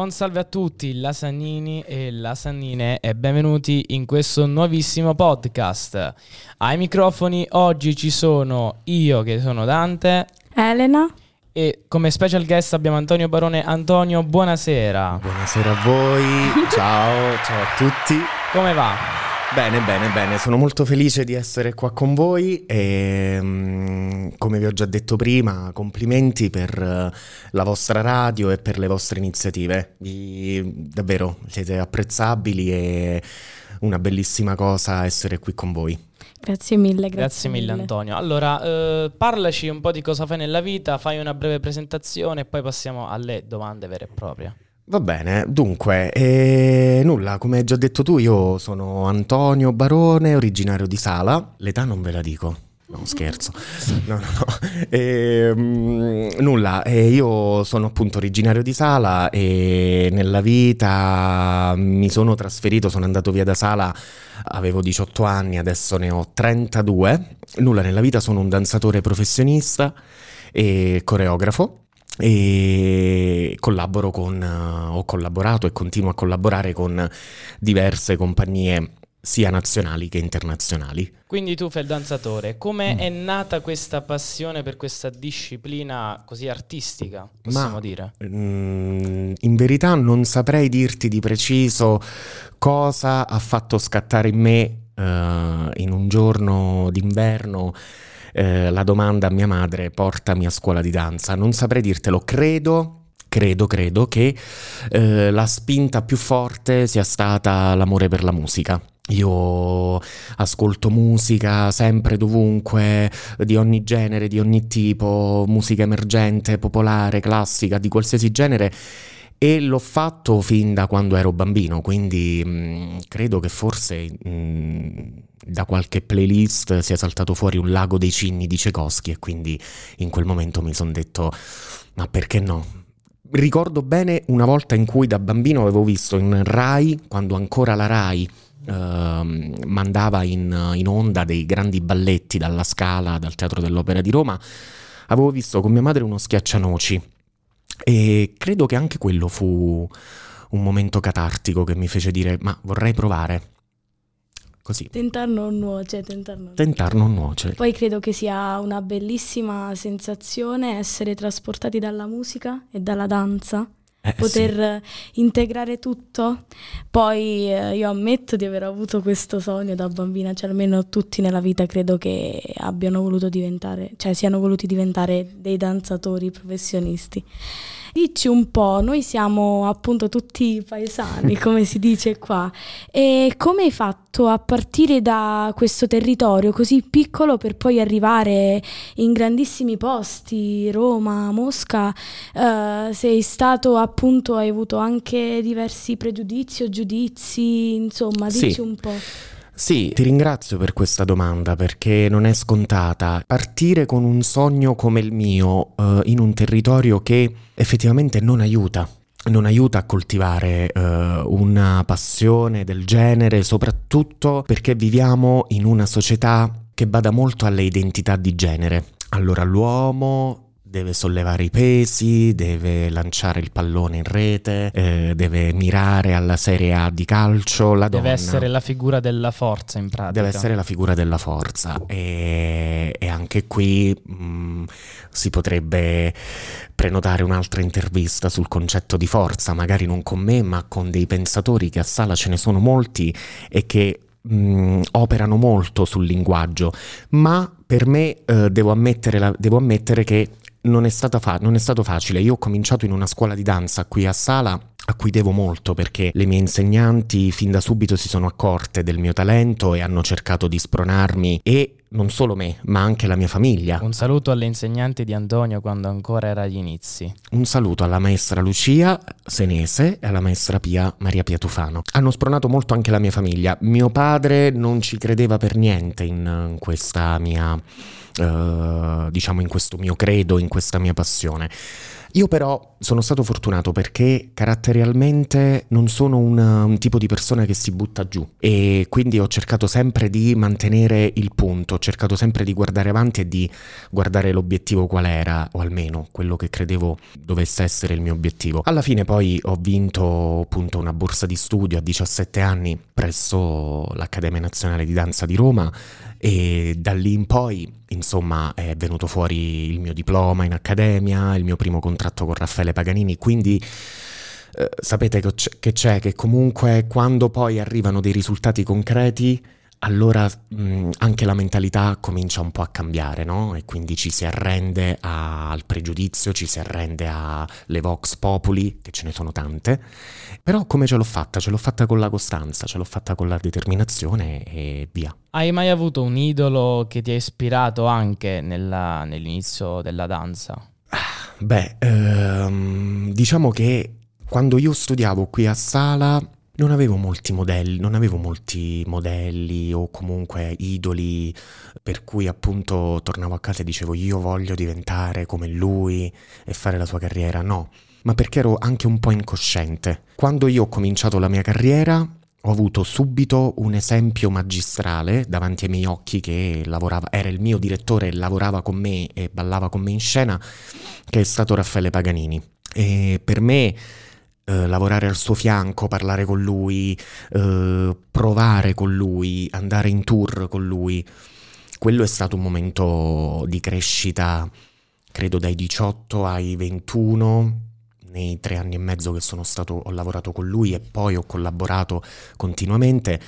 Buon salve a tutti, Lasannini e Lasannine e benvenuti in questo nuovissimo podcast. Ai microfoni oggi ci sono io che sono Dante, Elena e come special guest abbiamo Antonio Barone. Antonio, buonasera. Buonasera a voi, ciao, ciao a tutti. Come va? Bene, bene, bene, sono molto felice di essere qua con voi e mm, come vi ho già detto prima, complimenti per eh, la vostra radio e per le vostre iniziative. Vi- davvero siete apprezzabili e una bellissima cosa essere qui con voi. Grazie mille, grazie, Grazie mille Antonio. Allora, eh, parlaci un po' di cosa fai nella vita, fai una breve presentazione e poi passiamo alle domande vere e proprie. Va bene, dunque, eh, nulla, come hai già detto tu, io sono Antonio Barone, originario di Sala, l'età non ve la dico. No, scherzo. No, no, no. Ehm, nulla, eh, io sono appunto originario di Sala e nella vita mi sono trasferito, sono andato via da Sala, avevo 18 anni, adesso ne ho 32. Nulla, nella vita sono un danzatore professionista e coreografo e collaboro con, eh, ho collaborato e continuo a collaborare con diverse compagnie sia nazionali che internazionali. Quindi tu fai il danzatore, come Mm. è nata questa passione per questa disciplina così artistica, possiamo Ma- dire? Mm, in verità non saprei dirti di preciso cosa ha fatto scattare in me eh, in un giorno d'inverno eh, la domanda a mia madre portami a scuola di danza. Non saprei dirtelo, credo. Credo, credo che eh, la spinta più forte sia stata l'amore per la musica. Io ascolto musica sempre dovunque, di ogni genere, di ogni tipo, musica emergente, popolare, classica, di qualsiasi genere. E l'ho fatto fin da quando ero bambino, quindi mh, credo che forse mh, da qualche playlist sia saltato fuori un lago dei cigni di Tchaikovsky e quindi in quel momento mi sono detto, ma perché no? Ricordo bene una volta in cui da bambino avevo visto in Rai, quando ancora la Rai ehm, mandava in, in onda dei grandi balletti dalla Scala, dal Teatro dell'Opera di Roma, avevo visto con mia madre uno schiaccianoci e credo che anche quello fu un momento catartico che mi fece dire ma vorrei provare. Così, Tentar non nuoce, tentar non tentar non nuocere. Poi credo che sia una bellissima sensazione essere trasportati dalla musica e dalla danza, Eh, poter sì. integrare tutto. Poi eh, io ammetto di aver avuto questo sogno da bambina, cioè almeno tutti nella vita credo che abbiano voluto diventare, cioè siano voluti diventare dei danzatori professionisti. Dici un po', noi siamo appunto tutti paesani, come si dice qua, e come hai fatto a partire da questo territorio così piccolo per poi arrivare in grandissimi posti, Roma, Mosca? Eh, sei stato appunto, hai avuto anche diversi pregiudizi o giudizi, insomma, dici Sì. un po'. Sì, ti ringrazio per questa domanda perché non è scontata. Partire con un sogno come il mio eh, in un territorio che effettivamente non aiuta. Non aiuta a coltivare eh, una passione del genere, soprattutto perché viviamo in una società che bada molto alle identità di genere. Allora l'uomo deve sollevare i pesi, deve lanciare il pallone in rete, eh, deve mirare alla Serie A di calcio, la Deve donna. essere la figura della forza in pratica. deve essere la figura della forza. E, e anche qui mh, si potrebbe prenotare un'altra intervista sul concetto di forza, magari non con me ma con dei pensatori che a Sala ce ne sono molti e che mh, operano molto sul linguaggio, ma per me eh, devo, ammettere la- devo ammettere che non è, fa- non è stato facile. Io ho cominciato in una scuola di danza qui a Sala a cui devo molto perché le mie insegnanti fin da subito si sono accorte del mio talento e hanno cercato di spronarmi e non solo me, ma anche la mia famiglia. Un saluto alle insegnanti di Antonio quando ancora era agli inizi. Un saluto alla maestra Lucia Senese e alla maestra Pia Maria Pia Tufano. Hanno spronato molto anche la mia famiglia. Mio padre non ci credeva per niente in, in questa mia, eh, diciamo, in questo mio credo, in questa mia passione. Io però sono stato fortunato perché caratterialmente non sono un, un tipo di persona che si butta giù e quindi ho cercato sempre di mantenere il punto, cercato sempre di guardare avanti e di guardare l'obiettivo qual era, o almeno quello che credevo dovesse essere il mio obiettivo. Alla fine poi ho vinto appunto una borsa di studio a 17 anni presso l'Accademia Nazionale di Danza di Roma e da lì in poi insomma è venuto fuori il mio diploma in accademia, il mio primo contratto con Raffaele Paganini, quindi eh, sapete che c'è, che comunque quando poi arrivano dei risultati concreti, allora mh, anche la mentalità comincia un po' a cambiare, no? E quindi ci si arrende a, al pregiudizio, ci si arrende alle vox populi, che ce ne sono tante. Però come ce l'ho fatta? Ce l'ho fatta con la costanza, ce l'ho fatta con la determinazione e via. Hai mai avuto un idolo che ti ha ispirato anche nella, nell'inizio della danza? Beh, ehm, diciamo che quando io studiavo qui a Sala non avevo molti modelli, non avevo molti modelli o comunque idoli per cui appunto tornavo a casa e dicevo io voglio diventare come lui e fare la sua carriera, no, ma perché ero anche un po' incosciente. Quando io ho cominciato la mia carriera ho avuto subito un esempio magistrale davanti ai miei occhi che lavorava, era il mio direttore, lavorava con me e ballava con me in scena, che è stato Raffaele Paganini. E per me eh, lavorare al suo fianco, parlare con lui, eh, provare con lui, andare in tour con lui. Quello è stato un momento di crescita, credo dai 18 ai 21, nei tre anni e mezzo che sono stato, ho lavorato con lui e poi ho collaborato continuamente.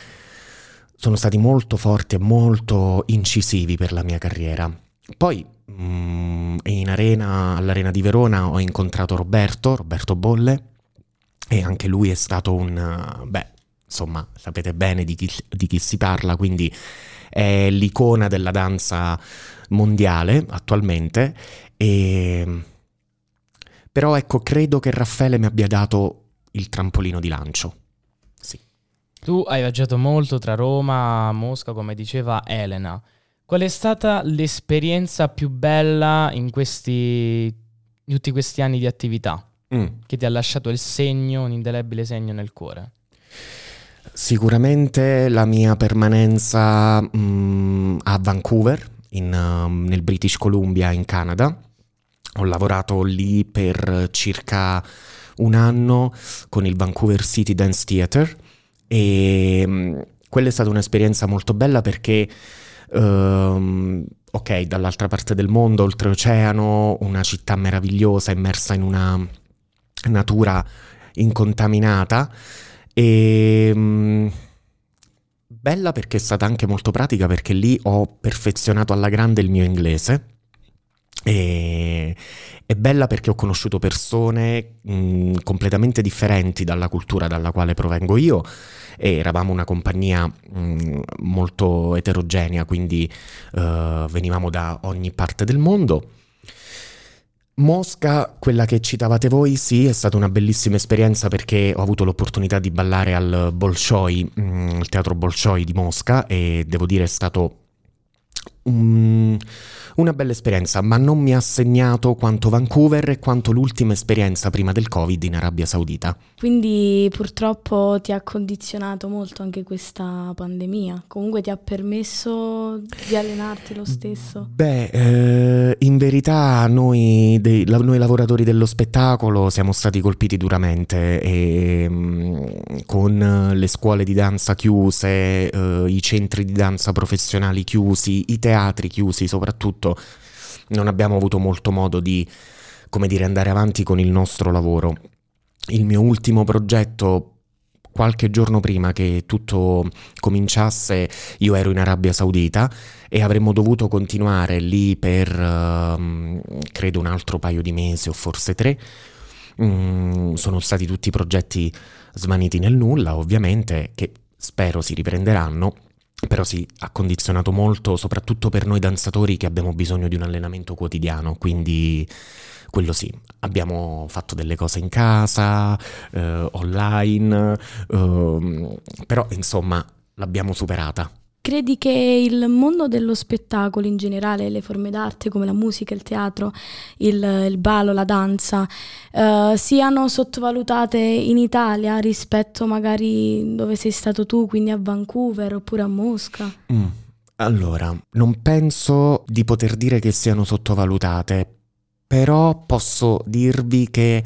Sono stati molto forti e molto incisivi per la mia carriera. Poi mm, in arena, all'Arena di Verona ho incontrato Roberto, Roberto Bolle, e anche lui è stato un... beh, insomma, sapete bene di chi, di chi si parla, quindi è l'icona della danza mondiale attualmente e... Però ecco, credo che Raffaele mi abbia dato il trampolino di lancio. Sì. Tu hai viaggiato molto tra Roma e Mosca, come diceva Elena. Qual è stata l'esperienza più bella in questi, in tutti questi anni di attività? Mm. che ti ha lasciato il segno, un indelebile segno nel cuore? Sicuramente la mia permanenza mm, a Vancouver, in, um, nel British Columbia, in Canada. Ho lavorato lì per circa un anno con il Vancouver City Dance Theatre e um, quella è stata un'esperienza molto bella perché, um, ok, dall'altra parte del mondo, oltreoceano, una città meravigliosa immersa in una natura incontaminata. E mh, mm, bella perché è stata anche molto pratica perché lì ho perfezionato alla grande il mio inglese. E è bella perché ho conosciuto persone mh, completamente differenti dalla cultura dalla quale provengo io. E eravamo una compagnia mh, molto eterogenea, quindi uh, venivamo da ogni parte del mondo Mosca, quella che citavate voi, sì, è stata una bellissima esperienza perché ho avuto l'opportunità di ballare al Bolshoi, mm, il teatro Bolshoi di Mosca e devo dire è stato un, una bella esperienza, ma non mi ha segnato quanto Vancouver e quanto l'ultima esperienza prima del Covid in Arabia Saudita. Quindi purtroppo ti ha condizionato molto anche questa pandemia. Comunque ti ha permesso di allenarti lo stesso? Beh, eh, in verità noi, dei, la, noi, lavoratori dello spettacolo siamo stati colpiti duramente e, mh, mm, con le scuole di danza chiuse, eh, i centri di danza professionali chiusi, i teatri chiusi soprattutto tutto non abbiamo avuto molto modo di, come dire, andare avanti con il nostro lavoro. Il mio ultimo progetto qualche giorno prima che tutto cominciasse io ero in Arabia Saudita e avremmo dovuto continuare lì per uh, credo un altro paio di mesi o forse tre. Mm, sono stati tutti progetti svaniti nel nulla ovviamente che spero si riprenderanno però sì, ha condizionato molto, soprattutto per noi danzatori che abbiamo bisogno di un allenamento quotidiano, quindi quello sì, abbiamo fatto delle cose in casa, eh, online, eh, però insomma l'abbiamo superata. Credi che il mondo dello spettacolo in generale, le forme d'arte come la musica, il teatro, il, il ballo, la danza, uh, siano sottovalutate in Italia rispetto magari dove sei stato tu, quindi a Vancouver oppure a Mosca? Mm. Allora, non penso di poter dire che siano sottovalutate, però posso dirvi che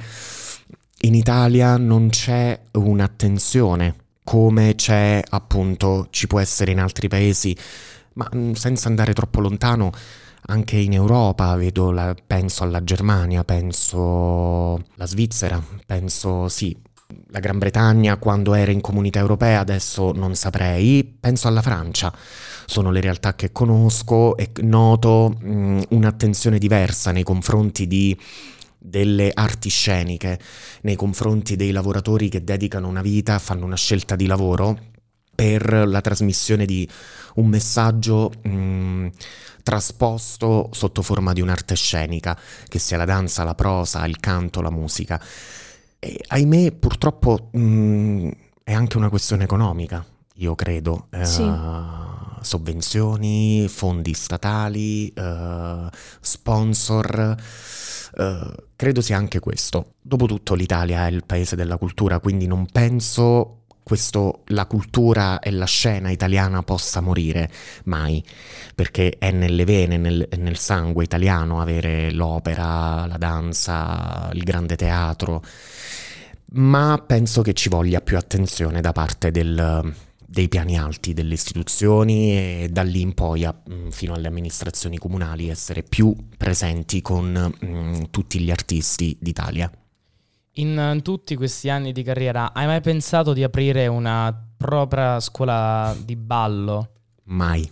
in Italia non c'è un'attenzione come c'è appunto, ci può essere in altri paesi, ma senza andare troppo lontano, anche in Europa, la, penso alla Germania, penso alla Svizzera, penso sì, la Gran Bretagna quando era in comunità europea, adesso non saprei, penso alla Francia. Sono le realtà che conosco e noto mh, un'attenzione diversa nei confronti di delle arti sceniche, nei confronti dei lavoratori che dedicano una vita, fanno una scelta di lavoro per la trasmissione di un messaggio mh, mm, trasposto sotto forma di un'arte scenica, che sia la danza, la prosa, il canto, la musica. E, ahimè, purtroppo mh, mm, è anche una questione economica, io credo. Sì. Uh, sovvenzioni, fondi statali, uh, sponsor. Uh, credo sia anche questo. Dopotutto l'Italia è il paese della cultura, quindi non penso questo, la cultura e la scena italiana possa morire mai, perché è nelle vene, nel, nel sangue italiano avere l'opera, la danza, il grande teatro, ma penso che ci voglia più attenzione da parte del, dei piani alti delle istituzioni e da lì in poi a, mm, fino alle amministrazioni comunali essere più presenti con mh, mm, tutti gli artisti d'Italia. In tutti questi anni di carriera hai mai pensato di aprire una propria scuola di ballo? Mai.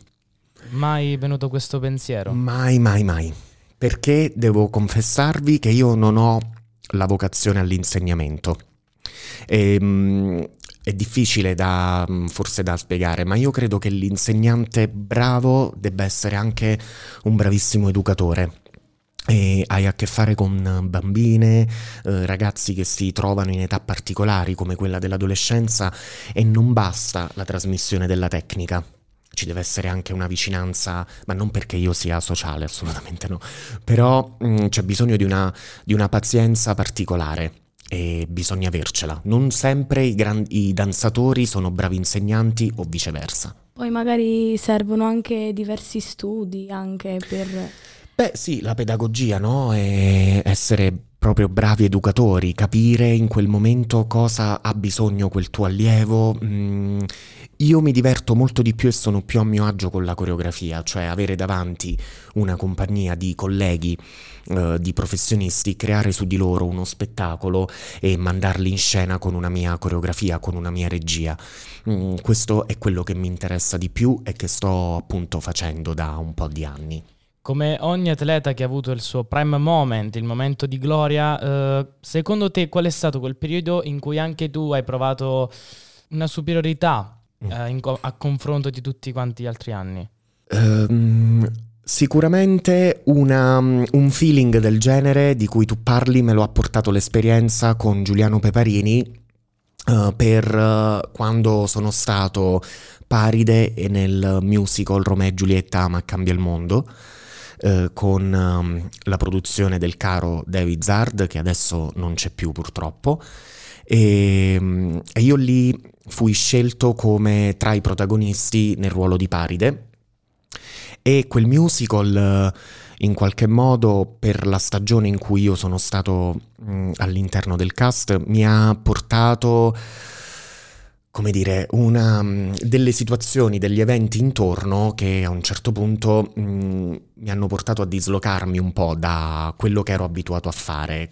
Mai venuto questo pensiero? Mai, mai, mai. Perché devo confessarvi che io non ho la vocazione all'insegnamento. E, mh, è difficile da, forse da spiegare, ma io credo che l'insegnante bravo debba essere anche un bravissimo educatore. E hai a che fare con bambine, eh, ragazzi che si trovano in età particolari come quella dell'adolescenza e non basta la trasmissione della tecnica. Ci deve essere anche una vicinanza, ma non perché io sia sociale, assolutamente no, però mh, mm, c'è bisogno di una, di una pazienza particolare e bisogna avercela. Non sempre i, gran- i danzatori sono bravi insegnanti o viceversa. Poi magari servono anche diversi studi anche per Beh sì, la pedagogia, no? È essere proprio bravi educatori, capire in quel momento cosa ha bisogno quel tuo allievo. Mm, io mi diverto molto di più e sono più a mio agio con la coreografia, cioè avere davanti una compagnia di colleghi, eh, di professionisti, creare su di loro uno spettacolo e mandarli in scena con una mia coreografia, con una mia regia. Mm, questo è quello che mi interessa di più e che sto appunto facendo da un po' di anni. Come ogni atleta che ha avuto il suo prime moment, il momento di gloria, eh, secondo te qual è stato quel periodo in cui anche tu hai provato una superiorità mm. eh, co- a confronto di tutti quanti gli altri anni? Um, sicuramente una, un feeling del genere di cui tu parli me lo ha portato l'esperienza con Giuliano Peparini Uh, per uh, quando sono stato Paride nel musical Romeo e Giulietta ma cambia il mondo eh, con um, la produzione del caro David Zard, che adesso non c'è più purtroppo. E, e io lì fui scelto come tra i protagonisti nel ruolo di Paride. E quel musical, in qualche modo, per la stagione in cui io sono stato mh, mm, all'interno del cast, mi ha portato come dire, una, mm, delle situazioni, degli eventi intorno che a un certo punto mh, mm, mi hanno portato a dislocarmi un po' da quello che ero abituato a fare.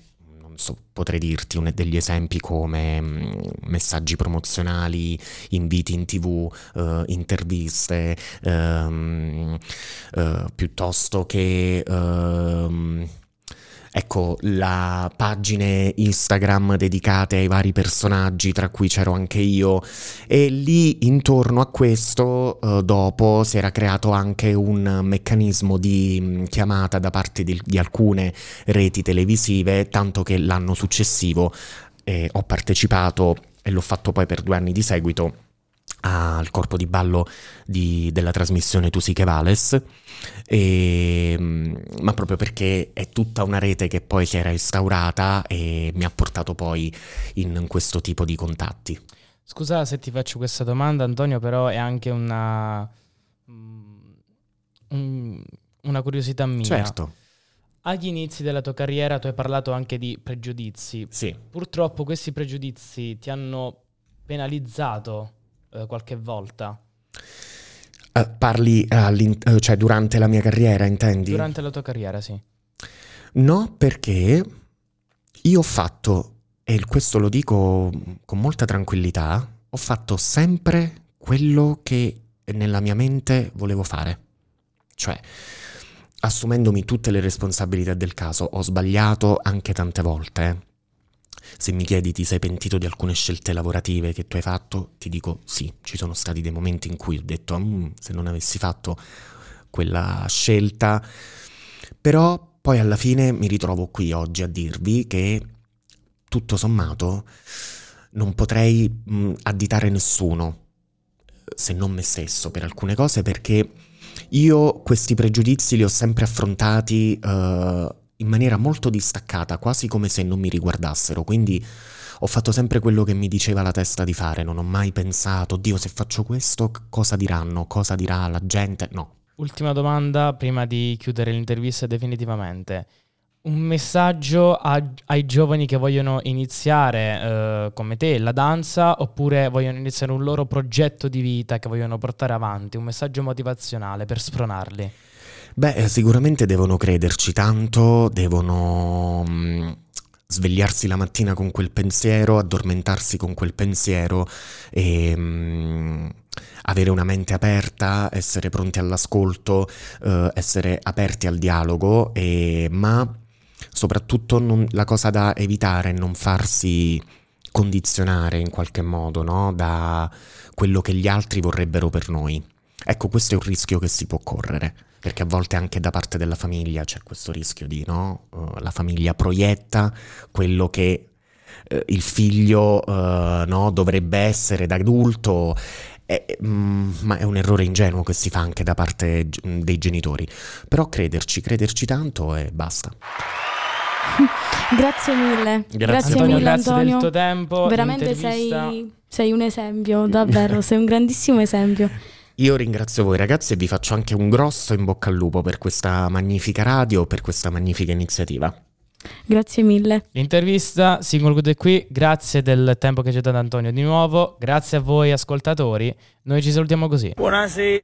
So, potrei dirti un, degli esempi come mm, messaggi promozionali, inviti in tv, uh, interviste, uh, uh, piuttosto che ehm, ecco, la pagine Instagram dedicate ai vari personaggi, tra cui c'ero anche io, e lì intorno a questo, eh, dopo, si era creato anche un meccanismo di mm, chiamata da parte di, di alcune reti televisive, tanto che l'anno successivo eh, ho partecipato e l'ho fatto poi per due anni di seguito al corpo di ballo di, della trasmissione Tu sì che vales, e, mm, ma proprio perché è tutta una rete che poi si era instaurata e mi ha portato poi in questo tipo di contatti. Scusa se ti faccio questa domanda Antonio, però è anche una... Mm, un- una curiosità mia. Certo, Agli inizi della tua carriera tu hai parlato anche di pregiudizi. sì. Purtroppo questi pregiudizi ti hanno penalizzato eh, qualche volta Eh, parli all'in- eh, cioè durante la mia carriera, intendi? durante la tua carriera, sì. No, perché io ho fatto, e questo lo dico con molta tranquillità, ho fatto sempre quello che nella mia mente volevo fare. Cioè, assumendomi tutte le responsabilità del caso, ho sbagliato anche tante volte. Se mi chiedi ti sei pentito di alcune scelte lavorative che tu hai fatto, ti dico sì, ci sono stati dei momenti in cui ho detto "Mm, se non avessi fatto quella scelta, però poi alla fine mi ritrovo qui oggi a dirvi che tutto sommato non potrei mh, additare nessuno se non me stesso per alcune cose perché io questi pregiudizi li ho sempre affrontati eh, in maniera molto distaccata, quasi come se non mi riguardassero, quindi ho fatto sempre quello che mi diceva la testa di fare, non ho mai pensato, Dio se faccio questo cosa diranno, cosa dirà la gente, no. Ultima domanda prima di chiudere l'intervista definitivamente. Un messaggio a- ai giovani che vogliono iniziare eh, come te la danza oppure vogliono iniziare un loro progetto di vita che vogliono portare avanti, un messaggio motivazionale per spronarli. Beh, eh, sicuramente devono crederci tanto, devono mm, svegliarsi la mattina con quel pensiero, addormentarsi con quel pensiero e mm, avere una mente aperta, essere pronti all'ascolto, eh, essere aperti al dialogo, e- ma soprattutto non- la cosa da evitare è non farsi condizionare in qualche modo no? da quello che gli altri vorrebbero per noi. Ecco, questo è un rischio che si può correre, perché a volte anche da parte della famiglia c'è questo rischio di, no? Uh, la famiglia proietta quello che eh, il figlio eh, no, dovrebbe essere da adulto, eh, mm, ma è un errore ingenuo che si fa anche da parte dei genitori. Però crederci, crederci tanto e basta. Grazie mille. Grazie Grazie. Antonio, mille grazie Antonio. del tuo tempo. Veramente sei, sei un esempio, davvero, sei un grandissimo esempio. Io ringrazio voi ragazzi e vi faccio anche un grosso in bocca al lupo per questa magnifica radio, per questa magnifica iniziativa. Grazie mille. L'intervista si conclude qui, grazie del tempo che ci ha dato Antonio di nuovo, grazie a voi ascoltatori, noi ci salutiamo così. Buonasera.